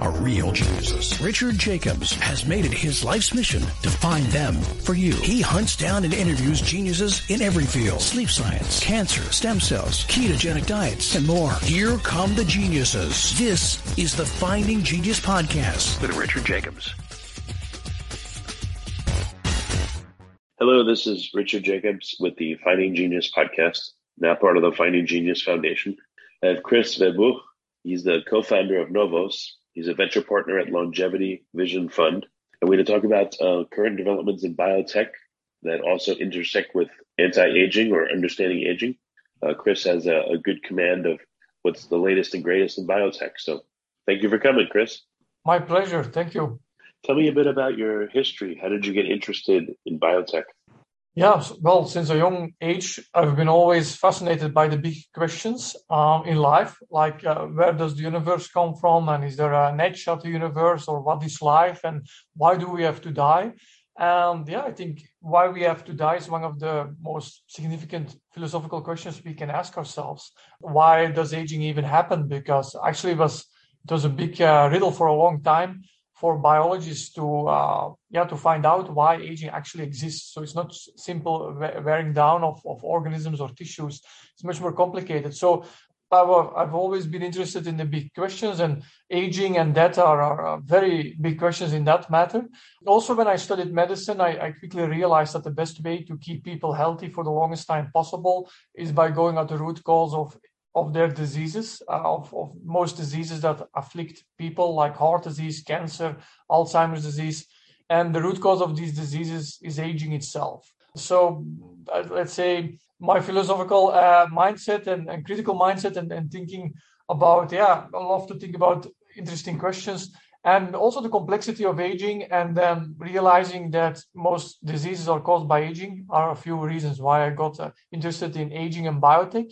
are real geniuses. Richard Jacobs has made it his life's mission to find them for you. He hunts down and interviews geniuses in every field. Sleep science, cancer, stem cells, ketogenic diets, and more. Here come the geniuses. This is the Finding Genius Podcast with Richard Jacobs. Hello, this is Richard Jacobs with the Finding Genius Podcast, now part of the Finding Genius Foundation. I have Kris Verburgh. He's the co-founder of Novos, He's a venture partner at Longevity Vision Fund. And we're going to talk about uh, current developments in biotech that also intersect with anti-aging or understanding aging. Uh, Kris has a, a, good command of what's the latest and greatest in biotech. So thank you for coming, Kris. My pleasure. Thank you. Tell me a bit about your history. How did you get interested in biotech? Yeah, well, since a young age, I've been always fascinated by the big questions um, in life, like uh, where does the universe come from, and is there an edge of the universe, or what is life, and why do we have to die? And yeah, I think why we have to die is one of the most significant philosophical questions we can ask ourselves. Why does aging even happen? Because actually, it was it was a big uh, riddle for a long time for biologists to uh, yeah to find out why aging actually exists. So it's not simple wearing down of, of organisms or tissues. It's much more complicated. So I've, I've always been interested in the big questions, and aging and death are, are very big questions in that matter. Also, when I studied medicine, I, I quickly realized that the best way to keep people healthy for the longest time possible is by going at the root cause of of their diseases, uh, of, of most diseases that afflict people, like heart disease, cancer, Alzheimer's disease. And the root cause of these diseases is aging itself. So, uh, let's say my philosophical uh, mindset and, and, critical mindset and, and thinking about, yeah, I love to think about interesting questions and also the complexity of aging and then realizing that most diseases are caused by aging are a few reasons why i got uh, interested in aging and biotech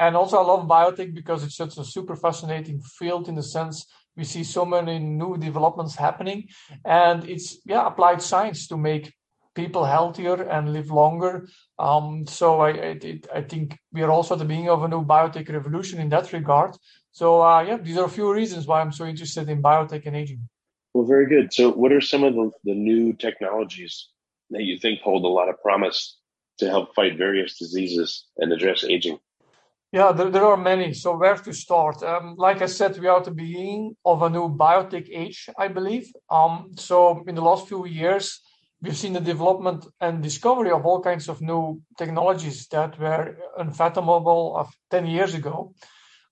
and also, I love biotech because it's such a super fascinating field in the sense we see so many new developments happening, and it's yeah applied science to make people healthier and live longer. Um, so I, I, I think we are also at the beginning of a new biotech revolution in that regard. So uh, yeah, these are a few reasons why I'm so interested in biotech and aging. Well, very good. So, what are some of the, the new technologies that you think hold a lot of promise to help fight various diseases and address aging? Yeah, there, there are many. So where to start? Um, like I said, we are at the beginning of a new biotech age, I believe. Um, so in the last few years, we've seen the development and discovery of all kinds of new technologies that were unfathomable of 10 years ago.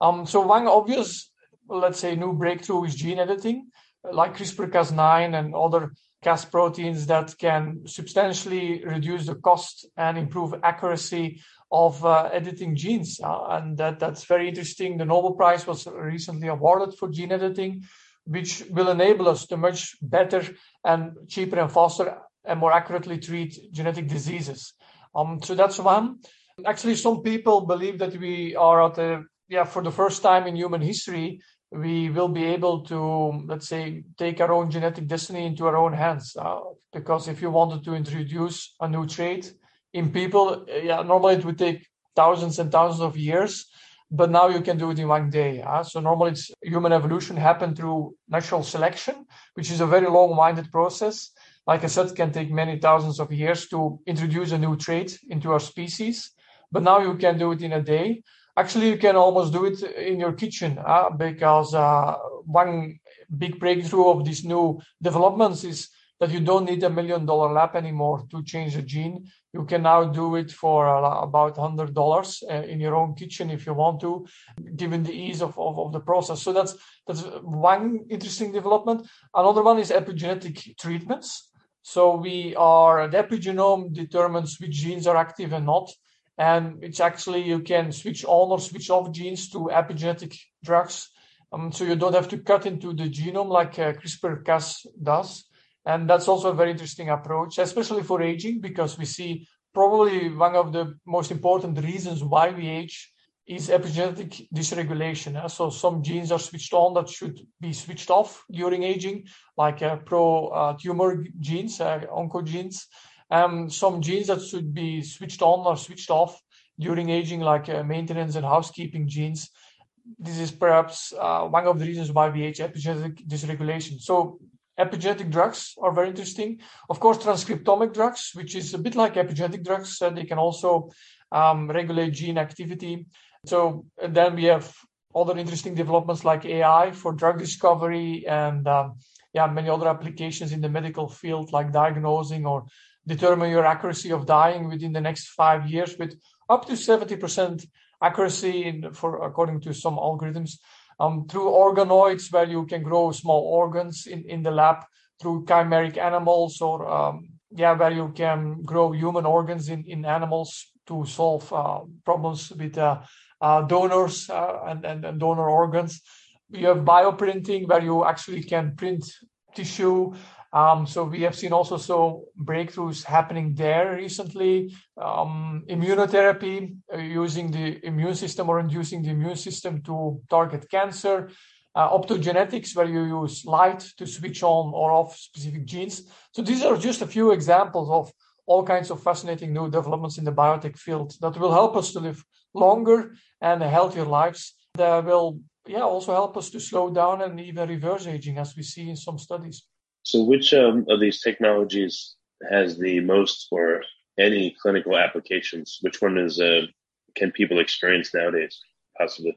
Um, so one obvious, let's say, new breakthrough is gene editing, like CRISPR-Cas9 and other Cas proteins that can substantially reduce the cost and improve accuracy of uh, editing genes. Uh, and that, that's very interesting. The Nobel Prize was recently awarded for gene editing, which will enable us to much better and cheaper and faster and more accurately treat genetic diseases. Um, so that's one. Actually, some people believe that we are at the yeah for the first time in human history we will be able to let's say take our own genetic destiny into our own hands uh, because if you wanted to introduce a new trait in people, yeah, normally it would take thousands and thousands of years, but now you can do it in one day. Huh? So normally it's human evolution happened through natural selection, which is a very long-winded process. Like I said, can take many thousands of years to introduce a new trait into our species. But now you can do it in a day. Actually, you can almost do it in your kitchen because uh, one big breakthrough of these new developments is that you don't need a million dollar lab anymore to change a gene. You can now do it for uh, about $100 uh, in your own kitchen if you want to, given the ease of, of, of, the process. So that's, that's one interesting development. Another one is epigenetic treatments. So we are, the epigenome determines which genes are active and not. And it's actually, you can switch on or switch off genes to epigenetic drugs. Um, so you don't have to cut into the genome like uh, CRISPR-Cas does. And that's also a very interesting approach, especially for aging, because we see probably one of the most important reasons why we age is epigenetic dysregulation. So some genes are switched on that should be switched off during aging, like uh, pro-tumor genes, uh, oncogenes. Um, some genes that should be switched on or switched off during aging, like maintenance and housekeeping genes. This is perhaps uh, one of the reasons why we age epigenetic dysregulation. So epigenetic drugs are very interesting. Of course, transcriptomic drugs, which is a bit like epigenetic drugs, uh, they can also um, regulate gene activity. So then we have other interesting developments like AI for drug discovery and um, yeah, many other applications in the medical field like diagnosing or determine your accuracy of dying within the next five years with up to 70% accuracy in, for according to some algorithms um, through organoids where you can grow small organs in, in the lab through chimeric animals or um, yeah where you can grow human organs in, in animals to solve uh, problems with uh, uh, donors uh, and, and, and, donor organs. You have bioprinting where you actually can print tissue. Um, so we have seen also so breakthroughs happening there recently. Um, immunotherapy uh, using the immune system or inducing the immune system to target cancer. Uh, optogenetics, where you use light to switch on or off specific genes. So these are just a few examples of all kinds of fascinating new developments in the biotech field that will help us to live longer and healthier lives. That will yeah also help us to slow down and even reverse aging as we see in some studies. So which um, of these technologies has the most or any clinical applications? Which one is uh, can people experience nowadays possibly?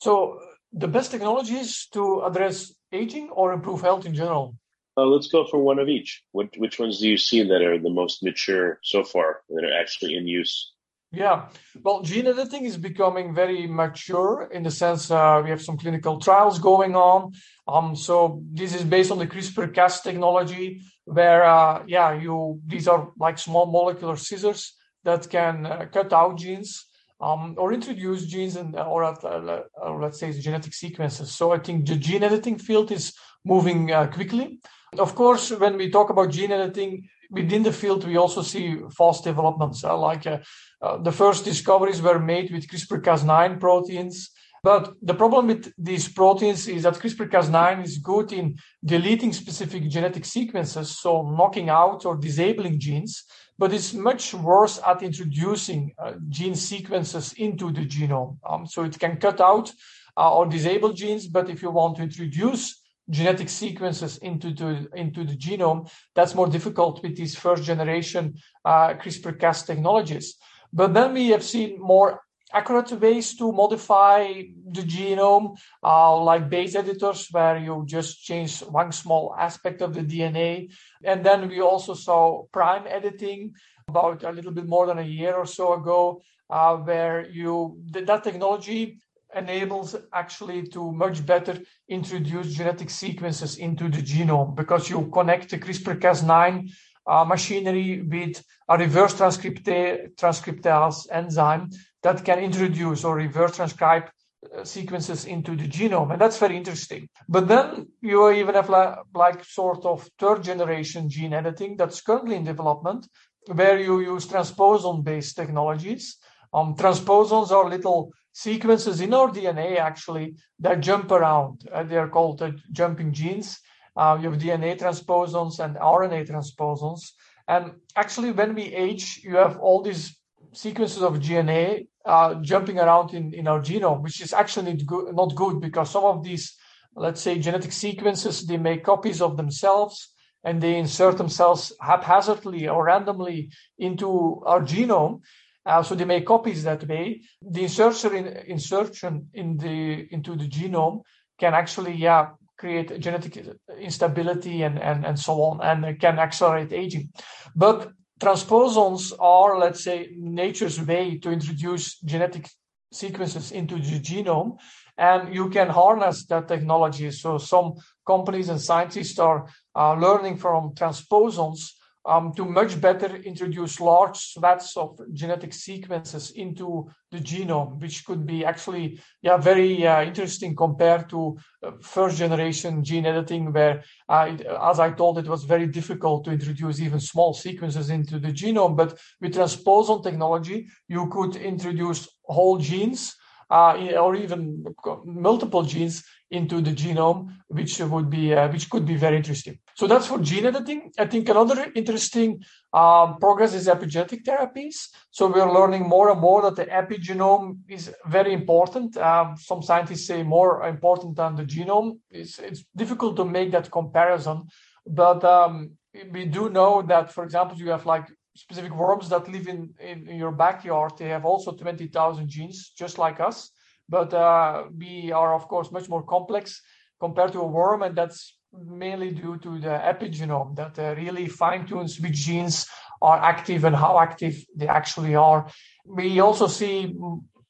So the best technologies to address aging or improve health in general? Uh, let's go for one of each. What, which ones do you see that are the most mature so far that are actually in use? Yeah, well, gene editing is becoming very mature in the sense uh, we have some clinical trials going on. Um, so this is based on the CRISPR-Cas technology, where uh, yeah, you these are like small molecular scissors that can uh, cut out genes um, or introduce genes and or, uh, or let's say genetic sequences. So I think the gene editing field is moving uh, quickly. Of course, when we talk about gene editing within the field, we also see fast developments. Uh, like uh, uh, the first discoveries were made with CRISPR-Cas9 proteins. But the problem with these proteins is that CRISPR-Cas9 is good in deleting specific genetic sequences, so knocking out or disabling genes, but it's much worse at introducing uh, gene sequences into the genome. Um, so it can cut out uh, or disable genes, but if you want to introduce genetic sequences into the into the genome. That's more difficult with these first generation uh, CRISPR-Cas technologies. But then we have seen more accurate ways to modify the genome, uh, like base editors, where you just change one small aspect of the DNA. And then we also saw prime editing about a little bit more than a year or so ago, uh, where you that technology enables actually to much better introduce genetic sequences into the genome because you connect the CRISPR-Cas9 uh, machinery with a reverse transcriptase enzyme that can introduce or reverse transcribe uh, sequences into the genome. And that's very interesting. But then you even have like, like sort of third generation gene editing that's currently in development where you use transposon based technologies. Um, transposons are little sequences in our DNA actually that jump around. Uh, they are called uh, jumping genes. Uh, you have DNA transposons and RNA transposons. And actually, when we age, you have all these sequences of DNA uh, jumping around in, in our genome, which is actually not good because some of these, let's say, genetic sequences, they make copies of themselves and they insert themselves haphazardly or randomly into our genome. Uh, so they make copies that way. The insertion in, insertion in the into the genome can actually yeah create genetic instability and and and so on, and can accelerate aging. But transposons are, let's say, nature's way to introduce genetic sequences into the genome, and you can harness that technology. So some companies and scientists are uh, learning from transposons um, to much better introduce large swaths of genetic sequences into the genome, which could be actually yeah very uh, interesting compared to uh, first generation gene editing, where uh, it, as I told, it was very difficult to introduce even small sequences into the genome. But with transposon technology, you could introduce whole genes uh, or even multiple genes into the genome, which would be uh, which could be very interesting. So that's for gene editing. I think another interesting um, progress is epigenetic therapies. So we're learning more and more that the epigenome is very important. Um, some scientists say more important than the genome. It's, it's difficult to make that comparison, but um, we do know that, for example, you have like specific worms that live in, in, your backyard. They have also 20,000 genes, just like us. But uh, we are, of course, much more complex compared to a worm, and that's mainly due to the epigenome that uh, really fine tunes which genes are active and how active they actually are. We also see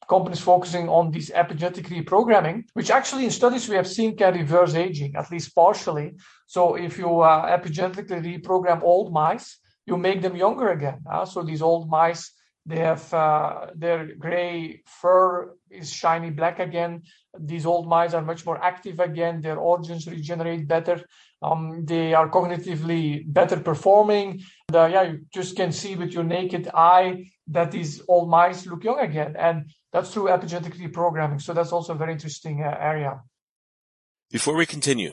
companies focusing on this epigenetic reprogramming, which actually in studies we have seen can reverse aging, at least partially. So if you uh, epigenetically reprogram old mice, you make them younger again. Uh? So these old mice they have uh, their gray fur is shiny black again. These old mice are much more active again. Their organs regenerate better. Um, they are cognitively better performing. Uh, yeah, you just can see with your naked eye that these old mice look young again, and that's through epigenetic reprogramming. So that's also a very interesting uh, area. Before we continue,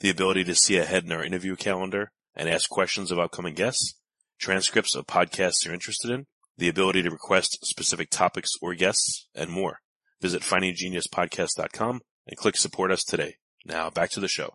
the ability to see ahead in our interview calendar and ask questions of upcoming guests, transcripts of podcasts you're interested in, the ability to request specific topics or guests, and more. Visit findinggeniuspodcast.com and click support us today. Now back to the show.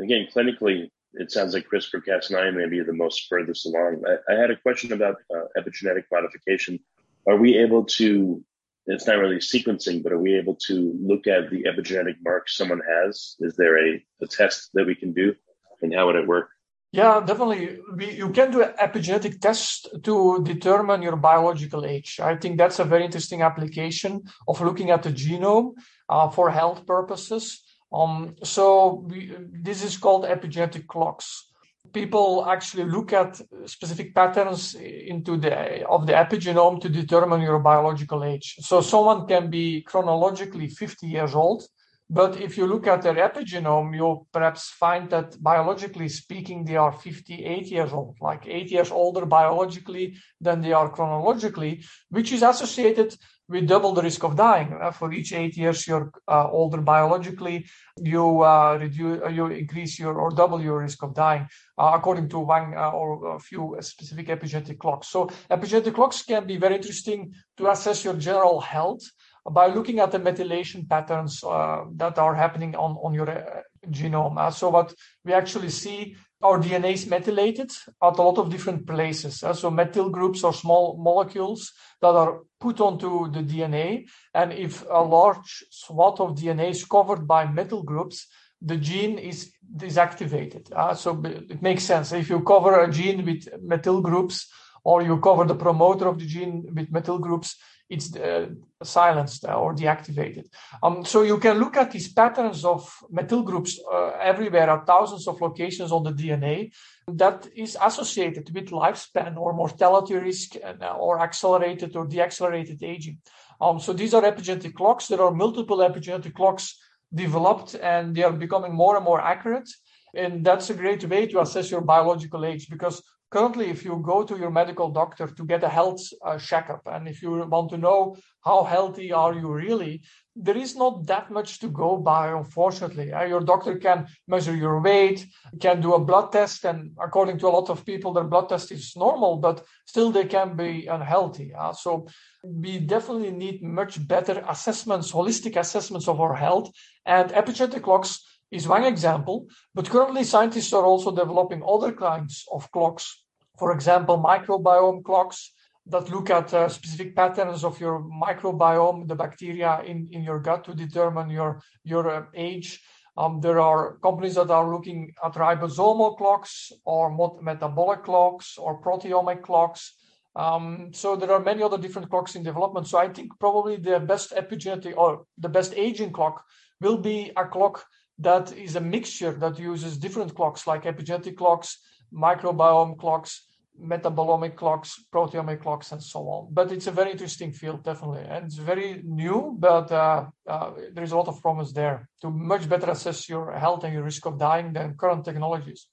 Again, clinically, it sounds like CRISPR-Cas9 may be the most furthest along. I, I had a question about uh, epigenetic modification. Are we able to it's not really sequencing, but are we able to look at the epigenetic marks someone has? Is there a, a test that we can do, and how would it work? Yeah, definitely. We, you can do an epigenetic test to determine your biological age. I think that's a very interesting application of looking at the genome uh, for health purposes. Um, so we, this is called epigenetic clocks people actually look at specific patterns into the of the epigenome to determine your biological age. So someone can be chronologically 50 years old, but if you look at their epigenome, you'll perhaps find that biologically speaking, they are 58 years old, like eight years older biologically than they are chronologically, which is associated with double the risk of dying. Uh, for each eight years you're uh, older biologically, you uh, reduce, uh, you increase your or double your risk of dying, uh, according to one uh, or a few specific epigenetic clocks. So epigenetic clocks can be very interesting to assess your general health by looking at the methylation patterns that are happening on, on your genome. Uh, so what we actually see, our DNA is methylated at a lot of different places. Uh, so methyl groups are small molecules that are put onto the DNA. And if a large swath of DNA is covered by methyl groups, the gene is deactivated. Uh, so it makes sense. If you cover a gene with methyl groups, or you cover the promoter of the gene with methyl groups, it's uh, silenced or deactivated. Um, so you can look at these patterns of methyl groups uh, everywhere at thousands of locations on the DNA that is associated with lifespan or mortality risk and, uh, or accelerated or deaccelerated aging. Um, so these are epigenetic clocks. There are multiple epigenetic clocks developed and they are becoming more and more accurate. And that's a great way to assess your biological age because currently if you go to your medical doctor to get a health uh, checkup and if you want to know how healthy are you really there is not that much to go by unfortunately. Uh, your doctor can measure your weight can do a blood test and according to a lot of people their blood test is normal but still they can be unhealthy. Uh, so we definitely need much better assessments holistic assessments of our health and epigenetic clocks is one example, but currently scientists are also developing other kinds of clocks. For example, microbiome clocks that look at uh, specific patterns of your microbiome, the bacteria in, in your gut to determine your, your uh, age. Um, there are companies that are looking at ribosomal clocks or metabolic clocks or proteomic clocks. Um, so there are many other different clocks in development. So I think probably the best epigenetic or the best aging clock will be a clock that is a mixture that uses different clocks like epigenetic clocks, microbiome clocks, metabolomic clocks, proteomic clocks, and so on. But it's a very interesting field, definitely. And it's very new, but uh, uh, there is a lot of promise there to much better assess your health and your risk of dying than current technologies.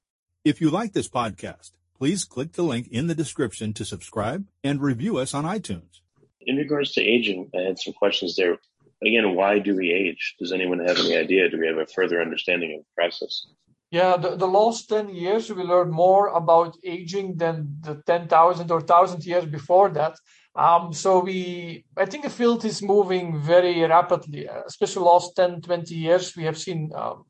If you like this podcast, please click the link in the description to subscribe and review us on iTunes. In regards to aging, I had some questions there. Again, why do we age? Does anyone have any idea? Do we have a further understanding of the process? Yeah, the, the last 10 years, we learned more about aging than the 10,000 or 1,000 years before that. Um, so we, I think the field is moving very rapidly, especially last 10, 20 years. We have seen um,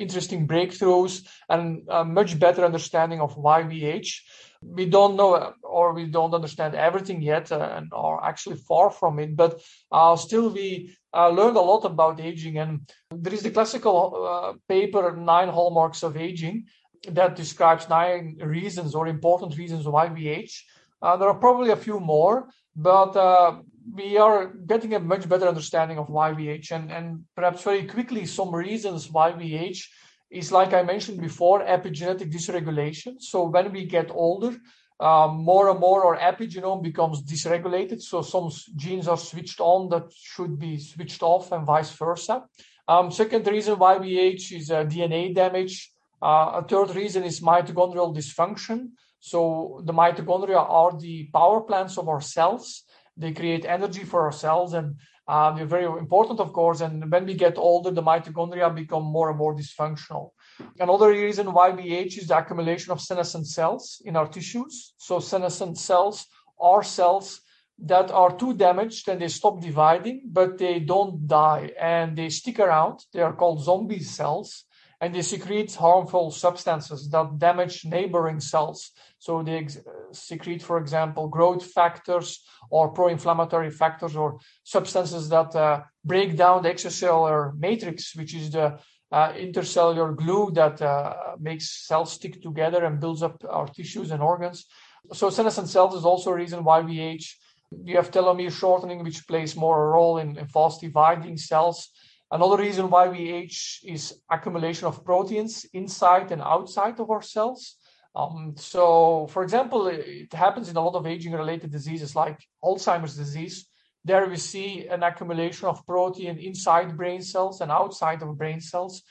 interesting breakthroughs and a much better understanding of why we age. We don't know or we don't understand everything yet uh, and are actually far from it, but uh, still we uh, learned a lot about aging. And there is the classical uh, paper, Nine Hallmarks of Aging, that describes nine reasons or important reasons why we age. Uh, there are probably a few more, but uh, we are getting a much better understanding of age and, and perhaps very quickly some reasons why age is like i mentioned before epigenetic dysregulation. So when we get older um, more and more our epigenome becomes dysregulated. So some genes are switched on that should be switched off and vice versa. Um, second reason age is uh, dna damage. Uh, a third reason is mitochondrial dysfunction. So the mitochondria are the power plants of our cells they create energy for our cells and uh, they're very important, of course. And when we get older, the mitochondria become more and more dysfunctional. Another reason why we age is the accumulation of senescent cells in our tissues. So senescent cells are cells that are too damaged and they stop dividing, but they don't die and they stick around. They are called zombie cells and they secrete harmful substances that damage neighboring cells. So they ex- secrete, for example, growth factors or pro-inflammatory factors or substances that uh, break down the extracellular matrix, which is the uh, intercellular glue that uh, makes cells stick together and builds up our tissues and organs. So senescent cells is also a reason why we age. You have telomere shortening, which plays more a role in, in fast dividing cells. Another reason why we age is accumulation of proteins inside and outside of our cells. Um, so, for example, it happens in a lot of aging related diseases like Alzheimer's disease. There we see an accumulation of protein inside brain cells and outside of brain cells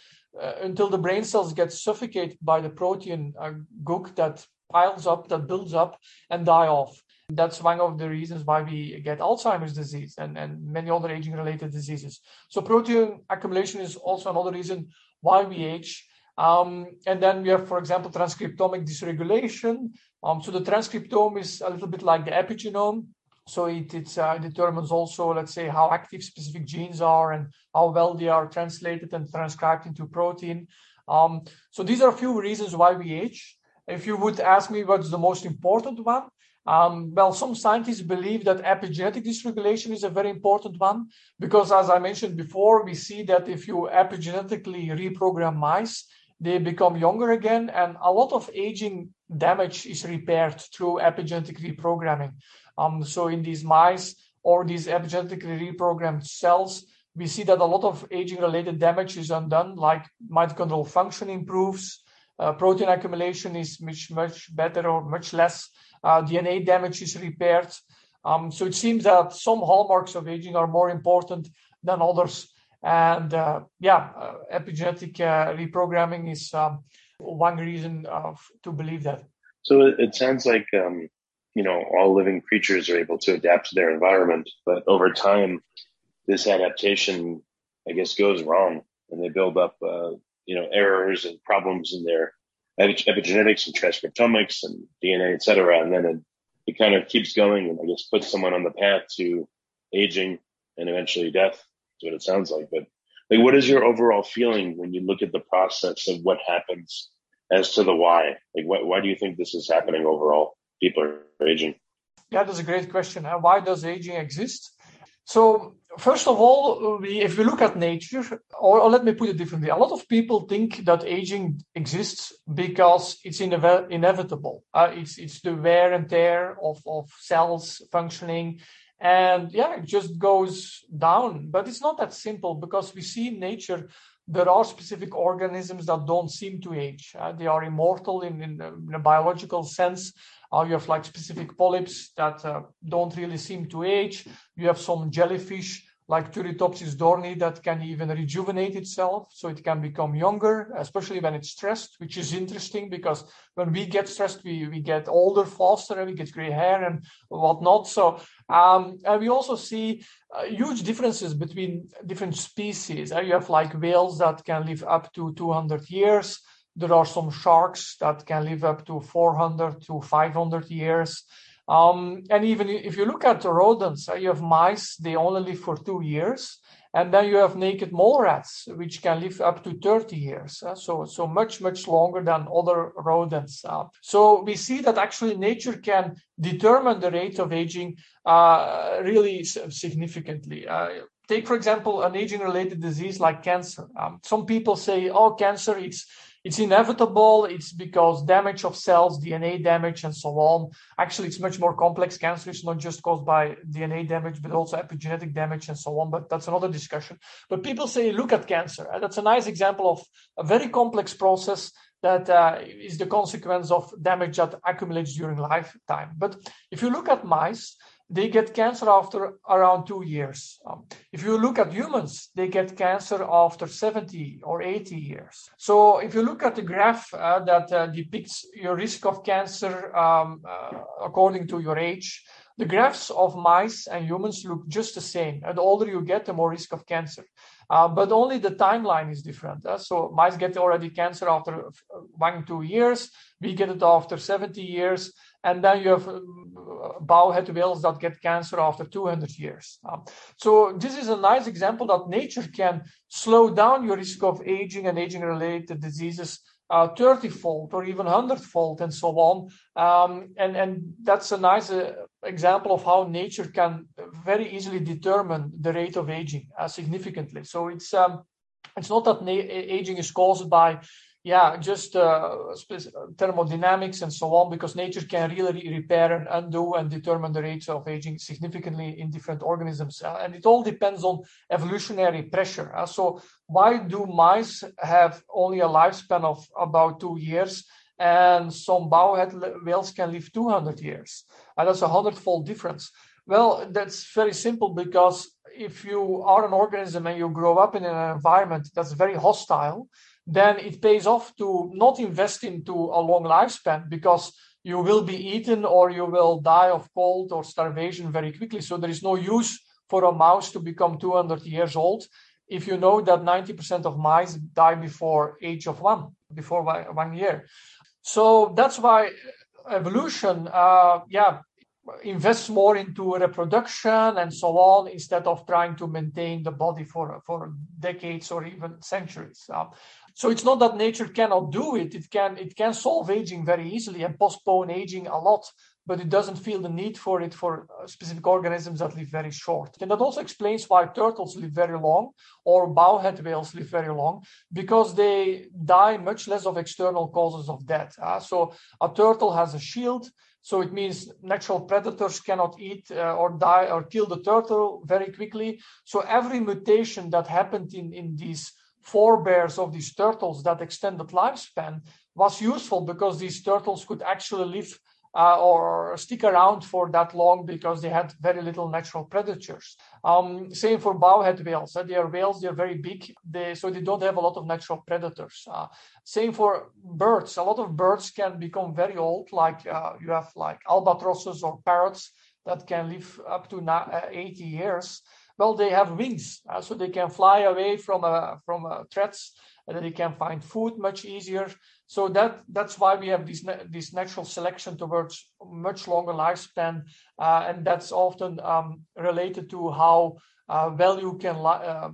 uh, until the brain cells get suffocated by the protein uh, gook that piles up, that builds up, and die off. That's one of the reasons why we get Alzheimer's disease and, and many other aging related diseases. So protein accumulation is also another reason why we age. Um, and then we have, for example, transcriptomic dysregulation. Um, so the transcriptome is a little bit like the epigenome. So it uh, determines also, let's say, how active specific genes are and how well they are translated and transcribed into protein. Um, so these are a few reasons why we age. If you would ask me what's the most important one, um, well, some scientists believe that epigenetic dysregulation is a very important one because, as I mentioned before, we see that if you epigenetically reprogram mice, they become younger again, and a lot of aging damage is repaired through epigenetic reprogramming. Um, so, in these mice or these epigenetically reprogrammed cells, we see that a lot of aging related damage is undone, like mitochondrial function improves, uh, protein accumulation is much, much better or much less uh, DNA damage is repaired. Um, so it seems that some hallmarks of aging are more important than others. And uh, yeah, uh, epigenetic uh, reprogramming is um, one reason to believe that. So it, it sounds like um, you know all living creatures are able to adapt to their environment, but over time, this adaptation, I guess, goes wrong, and they build up uh, you know errors and problems in their epigenetics and transcriptomics and DNA, et cetera. And then it, it kind of keeps going and I guess puts someone on the path to aging and eventually death. Is what it sounds like. But like, what is your overall feeling when you look at the process of what happens as to the why? Like, why, why do you think this is happening overall? People are aging. Yeah, that's a great question. Why does aging exist? So first of all, we, if we look at nature, or, or, let me put it differently, a lot of people think that aging exists because it's inev- inevitable. Uh, it's it's the wear and tear of of cells functioning, and yeah, it just goes down. But it's not that simple because we see in nature there are specific organisms that don't seem to age. Uh, they are immortal in, in, in a biological sense. Uh, you have like specific polyps that uh, don't really seem to age. You have some jellyfish like Turritopsis dohrnii that can even rejuvenate itself, so it can become younger, especially when it's stressed, which is interesting because when we get stressed, we, we get older faster and we get gray hair and whatnot. So, um, and we also see uh, huge differences between different species. Uh, you have like whales that can live up to 200 years. There are some sharks that can live up to 400 to 500 years. Um, and even if you look at the rodents, uh, you have mice, they only live for two years. And then you have naked mole rats, which can live up to 30 years. Uh, so, so much, much longer than other rodents. Uh, so we see that actually nature can determine the rate of aging uh, really significantly. Uh, take, for example, an aging related disease like cancer. Um, some people say, oh, cancer, it's it's inevitable. It's because damage of cells, DNA damage, and so on. Actually, it's much more complex. Cancer is not just caused by DNA damage, but also epigenetic damage and so on. But that's another discussion. But people say, look at cancer. That's a nice example of a very complex process that uh, is the consequence of damage that accumulates during lifetime. But if you look at mice, they get cancer after around two years. Um, if you look at humans, they get cancer after 70 or 80 years. So if you look at the graph uh, that uh, depicts your risk of cancer um, uh, according to your age, the graphs of mice and humans look just the same. And the older you get, the more risk of cancer. Uh, but only the timeline is different. Uh, so mice get already cancer after uh, one, two years. We get it after 70 years and then you have uh, bowhead whales that get cancer after 200 years. Um, so this is a nice example that nature can slow down your risk of aging and aging-related diseases uh, 30-fold or even 100-fold and so on. Um, and, and that's a nice uh, example of how nature can very easily determine the rate of aging uh, significantly. So it's um, it's not that na- aging is caused by yeah, just uh, thermodynamics and so on, because nature can really repair and undo and determine the rates of aging significantly in different organisms. Uh, and it all depends on evolutionary pressure. Uh, so, why do mice have only a lifespan of about two years? And some bowhead whales can live 200 years. And that's a hundredfold difference. Well, that's very simple because if you are an organism and you grow up in an environment that's very hostile, then it pays off to not invest into a long lifespan because you will be eaten or you will die of cold or starvation very quickly. So there is no use for a mouse to become 200 years old if you know that 90% of mice die before age of one, before one year. So that's why evolution, uh, yeah, invests more into reproduction and so on instead of trying to maintain the body for for decades or even centuries. Uh, so it's not that nature cannot do it; it can it can solve aging very easily and postpone aging a lot, but it doesn't feel the need for it for uh, specific organisms that live very short. And that also explains why turtles live very long or bowhead whales live very long because they die much less of external causes of death. Uh, so a turtle has a shield so it means natural predators cannot eat uh, or die or kill the turtle very quickly. So every mutation that happened in, in these forebears of these turtles that extended lifespan was useful because these turtles could actually live uh, or stick around for that long because they had very little natural predators. Um, same for bowhead whales. Uh, they are whales, they're very big, they, so they don't have a lot of natural predators. Uh, same for birds. A lot of birds can become very old, like uh, you have like albatrosses or parrots that can live up to uh, 80 years. Well, they have wings, uh, so they can fly away from, from threats and they can find food much easier. So that that's why we have this this natural selection towards much longer lifespan, uh, and that's often um, related to how uh, well you can uh,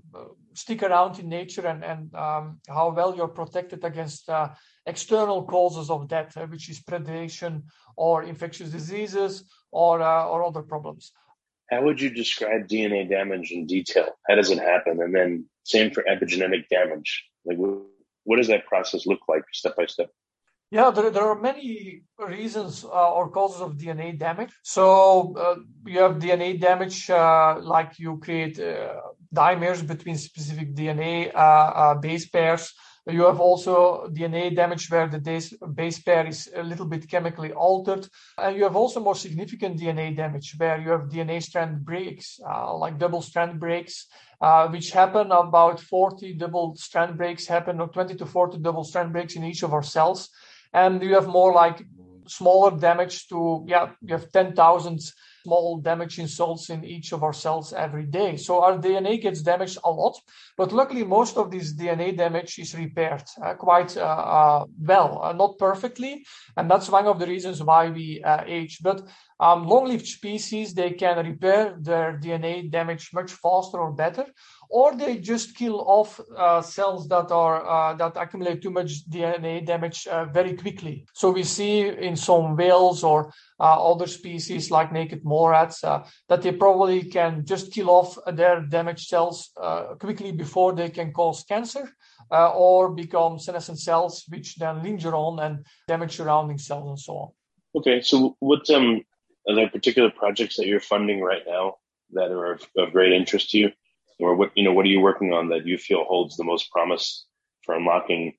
stick around in nature and and um, how well you're protected against uh, external causes of death, uh, which is predation or infectious diseases or uh, or other problems. How would you describe DNA damage in detail? How does it happen? And then same for epigenetic damage. Like, what does that process look like step by step? Yeah, there, there are many reasons uh, or causes of DNA damage. So uh, you have DNA damage, uh, like you create uh, dimers between specific DNA uh, uh, base pairs. You have also DNA damage where the base pair is a little bit chemically altered. And you have also more significant DNA damage where you have DNA strand breaks, uh, like double strand breaks, uh, which happen about 40 double strand breaks happen, or 20 to 40 double strand breaks in each of our cells and you have more like smaller damage to yeah you have 10,000 small damaging cells in each of our cells every day. So our dna gets damaged a lot but luckily most of this dna damage is repaired uh, quite uh, uh, well uh, not perfectly and that's one of the reasons why we age. But um, long-lived species they can repair their dna damage much faster or better or they just kill off uh, cells that are uh, that accumulate too much DNA damage uh, very quickly. So we see in some whales or uh, other species like naked mole rats uh, that they probably can just kill off their damaged cells uh, quickly before they can cause cancer or become senescent cells, which then linger on and damage surrounding cells and so on. Okay, so what um, are there particular projects that you're funding right now that are of, of great interest to you? or what you know what are you working on that you feel holds the most promise for unlocking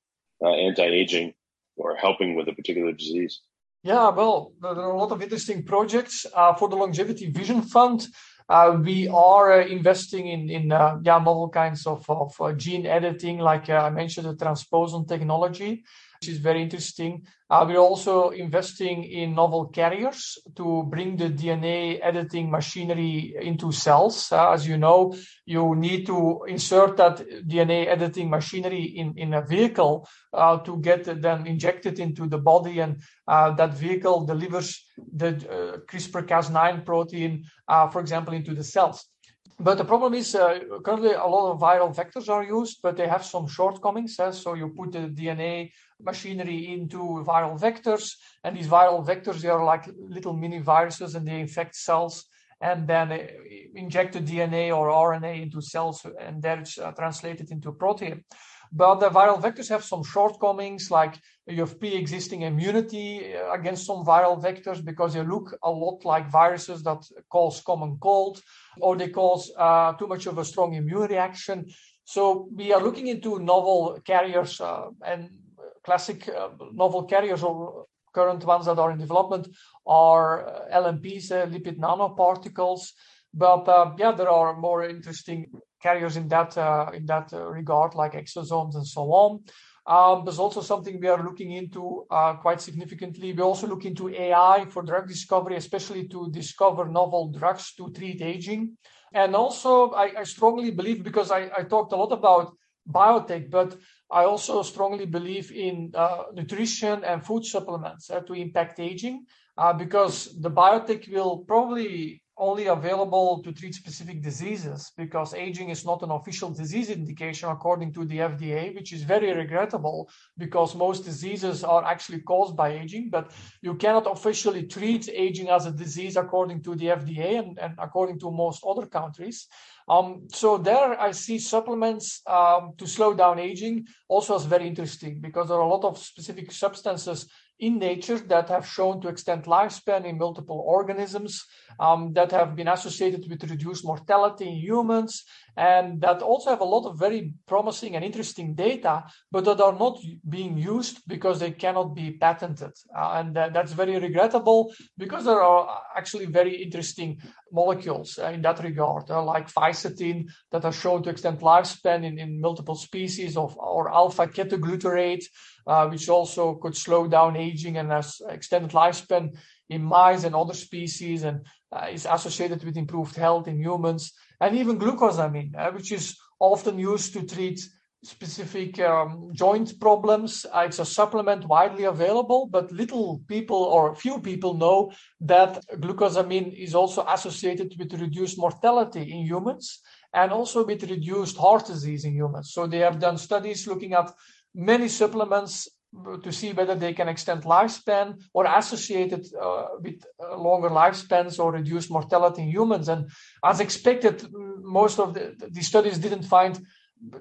uh, anti-aging or helping with a particular disease? Yeah well there are a lot of interesting projects uh, for the longevity vision fund. Uh, we are uh, investing in in uh, yeah novel kinds of, of uh, gene editing like i mentioned the transposon technology which is very interesting. Uh, we're also investing in novel carriers to bring the DNA editing machinery into cells. Uh, as you know, you need to insert that DNA editing machinery in, in a vehicle uh, to get them injected into the body, and uh, that vehicle delivers the uh, CRISPR-Cas9 protein, uh, for example, into the cells. But the problem is uh, currently a lot of viral vectors are used, but they have some shortcomings. Eh? So you put the DNA machinery into viral vectors, and these viral vectors they are like little mini viruses, and they infect cells, and then inject the DNA or RNA into cells, and that's uh, translated into protein. But the viral vectors have some shortcomings, like you have pre-existing immunity uh, against some viral vectors because they look a lot like viruses that cause common cold, or they cause uh, too much of a strong immune reaction. So we are looking into novel carriers uh, and classic uh, novel carriers or current ones that are in development are uh, LNPs, uh, lipid nanoparticles. But yeah, there are more interesting carriers in that in that regard, like exosomes and so on. Um, there's also something we are looking into uh, quite significantly. We also look into AI for drug discovery, especially to discover novel drugs to treat aging. And also, I, I strongly believe because I, I, talked a lot about biotech, but I also strongly believe in uh, nutrition and food supplements uh, to impact aging, uh, because the biotech will probably only available to treat specific diseases because aging is not an official disease indication according to the FDA, which is very regrettable because most diseases are actually caused by aging, but you cannot officially treat aging as a disease according to the FDA and, and according to most other countries. Um, so there I see supplements um, to slow down aging also as very interesting because there are a lot of specific substances in nature that have shown to extend lifespan in multiple organisms um, that have been associated with reduced mortality in humans and that also have a lot of very promising and interesting data, but that are not being used because they cannot be patented. Uh, and that, that's very regrettable because there are actually very interesting molecules uh, in that regard, uh, like fisetin that are shown to extend lifespan in, in multiple species of or alpha ketoglutarate, uh, which also could slow down aging and has extended lifespan in mice and other species and uh, is associated with improved health in humans and even glucosamine, uh, which is often used to treat specific um, joint problems. Uh, it's a supplement widely available, but little people or few people know that glucosamine is also associated with reduced mortality in humans and also with reduced heart disease in humans. So they have done studies looking at many supplements to see whether they can extend lifespan or associated uh, with uh, longer lifespans or reduce mortality in humans. And as expected, most of the, the studies didn't find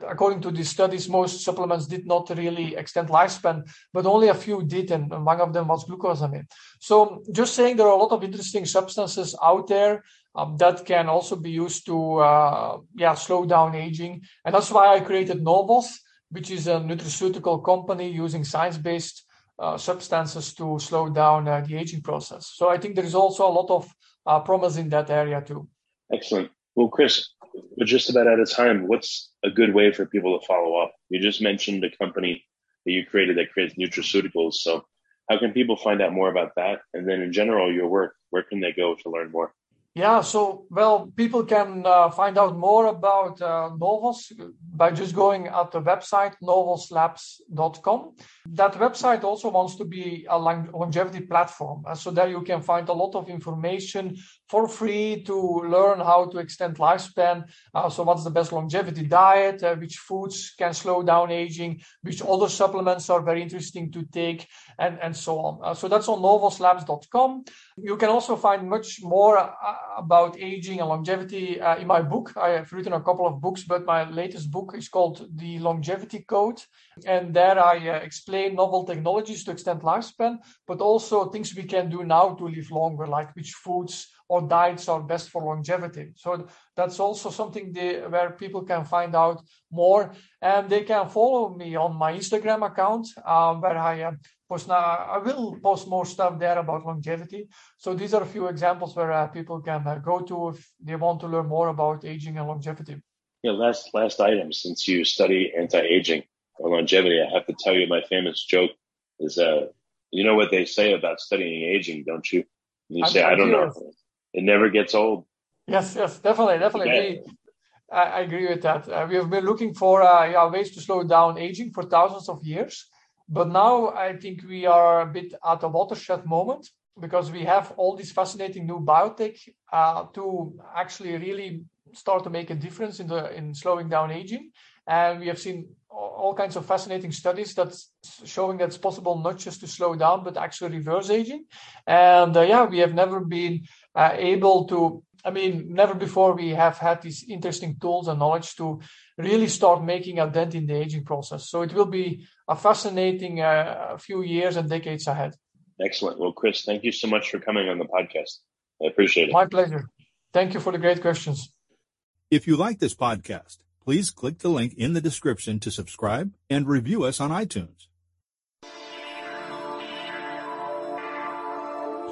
according to these studies, most supplements did not really extend lifespan, but only a few did, and one of them was glucosamine. So, just saying, there are a lot of interesting substances out there um, that can also be used to, uh, yeah, slow down aging, and that's why I created Novos which is a nutraceutical company using science-based uh, substances to slow down uh, the aging process. So I think there is also a lot of uh, promise in that area too. Excellent. Well, Kris, we're just about out of time. What's a good way for people to follow up? You just mentioned a company that you created that creates nutraceuticals. So how can people find out more about that? And then in general, your work, where can they go to learn more? Yeah, so well, people can uh, find out more about uh, Novos by just going at the website novoslabs.com. That website also wants to be a longevity platform, uh, so there you can find a lot of information for free to learn how to extend lifespan. Uh, so, what's the best longevity diet? Uh, which foods can slow down aging? Which other supplements are very interesting to take, and and so on. Uh, so that's on novoslabs.com. You can also find much more about aging and longevity uh, in my book. I have written a couple of books, but my latest book is called The Longevity Code. And there I uh, explain novel technologies to extend lifespan, but also things we can do now to live longer, like which foods or diets are best for longevity. So that's also something they, where people can find out more. And they can follow me on my Instagram account, uh, where I uh, post now. I will post more stuff there about longevity. So these are a few examples where uh, people can uh, go to if they want to learn more about aging and longevity. Yeah, last last item. Since you study anti-aging or longevity, I have to tell you my famous joke is uh, you know what they say about studying aging, don't you? And you I say, I don't know. It never gets old. Yes, yes, definitely, definitely. I, I, agree with that. Uh, we have been looking for uh, yeah, ways to slow down aging for thousands of years. But now I think we are a bit at a watershed moment because we have all these fascinating new biotech uh, to actually really start to make a difference in the in slowing down aging. And we have seen all kinds of fascinating studies that's showing that it's possible not just to slow down but actually reverse aging. And uh, yeah, we have never been uh, able to. I mean, never before we have had these interesting tools and knowledge to really start making a dent in the aging process. So it will be a fascinating uh, few years and decades ahead. Excellent. Well, Kris, thank you so much for coming on the podcast. I appreciate it. My pleasure. Thank you for the great questions. If you like this podcast, please click the link in the description to subscribe and review us on iTunes.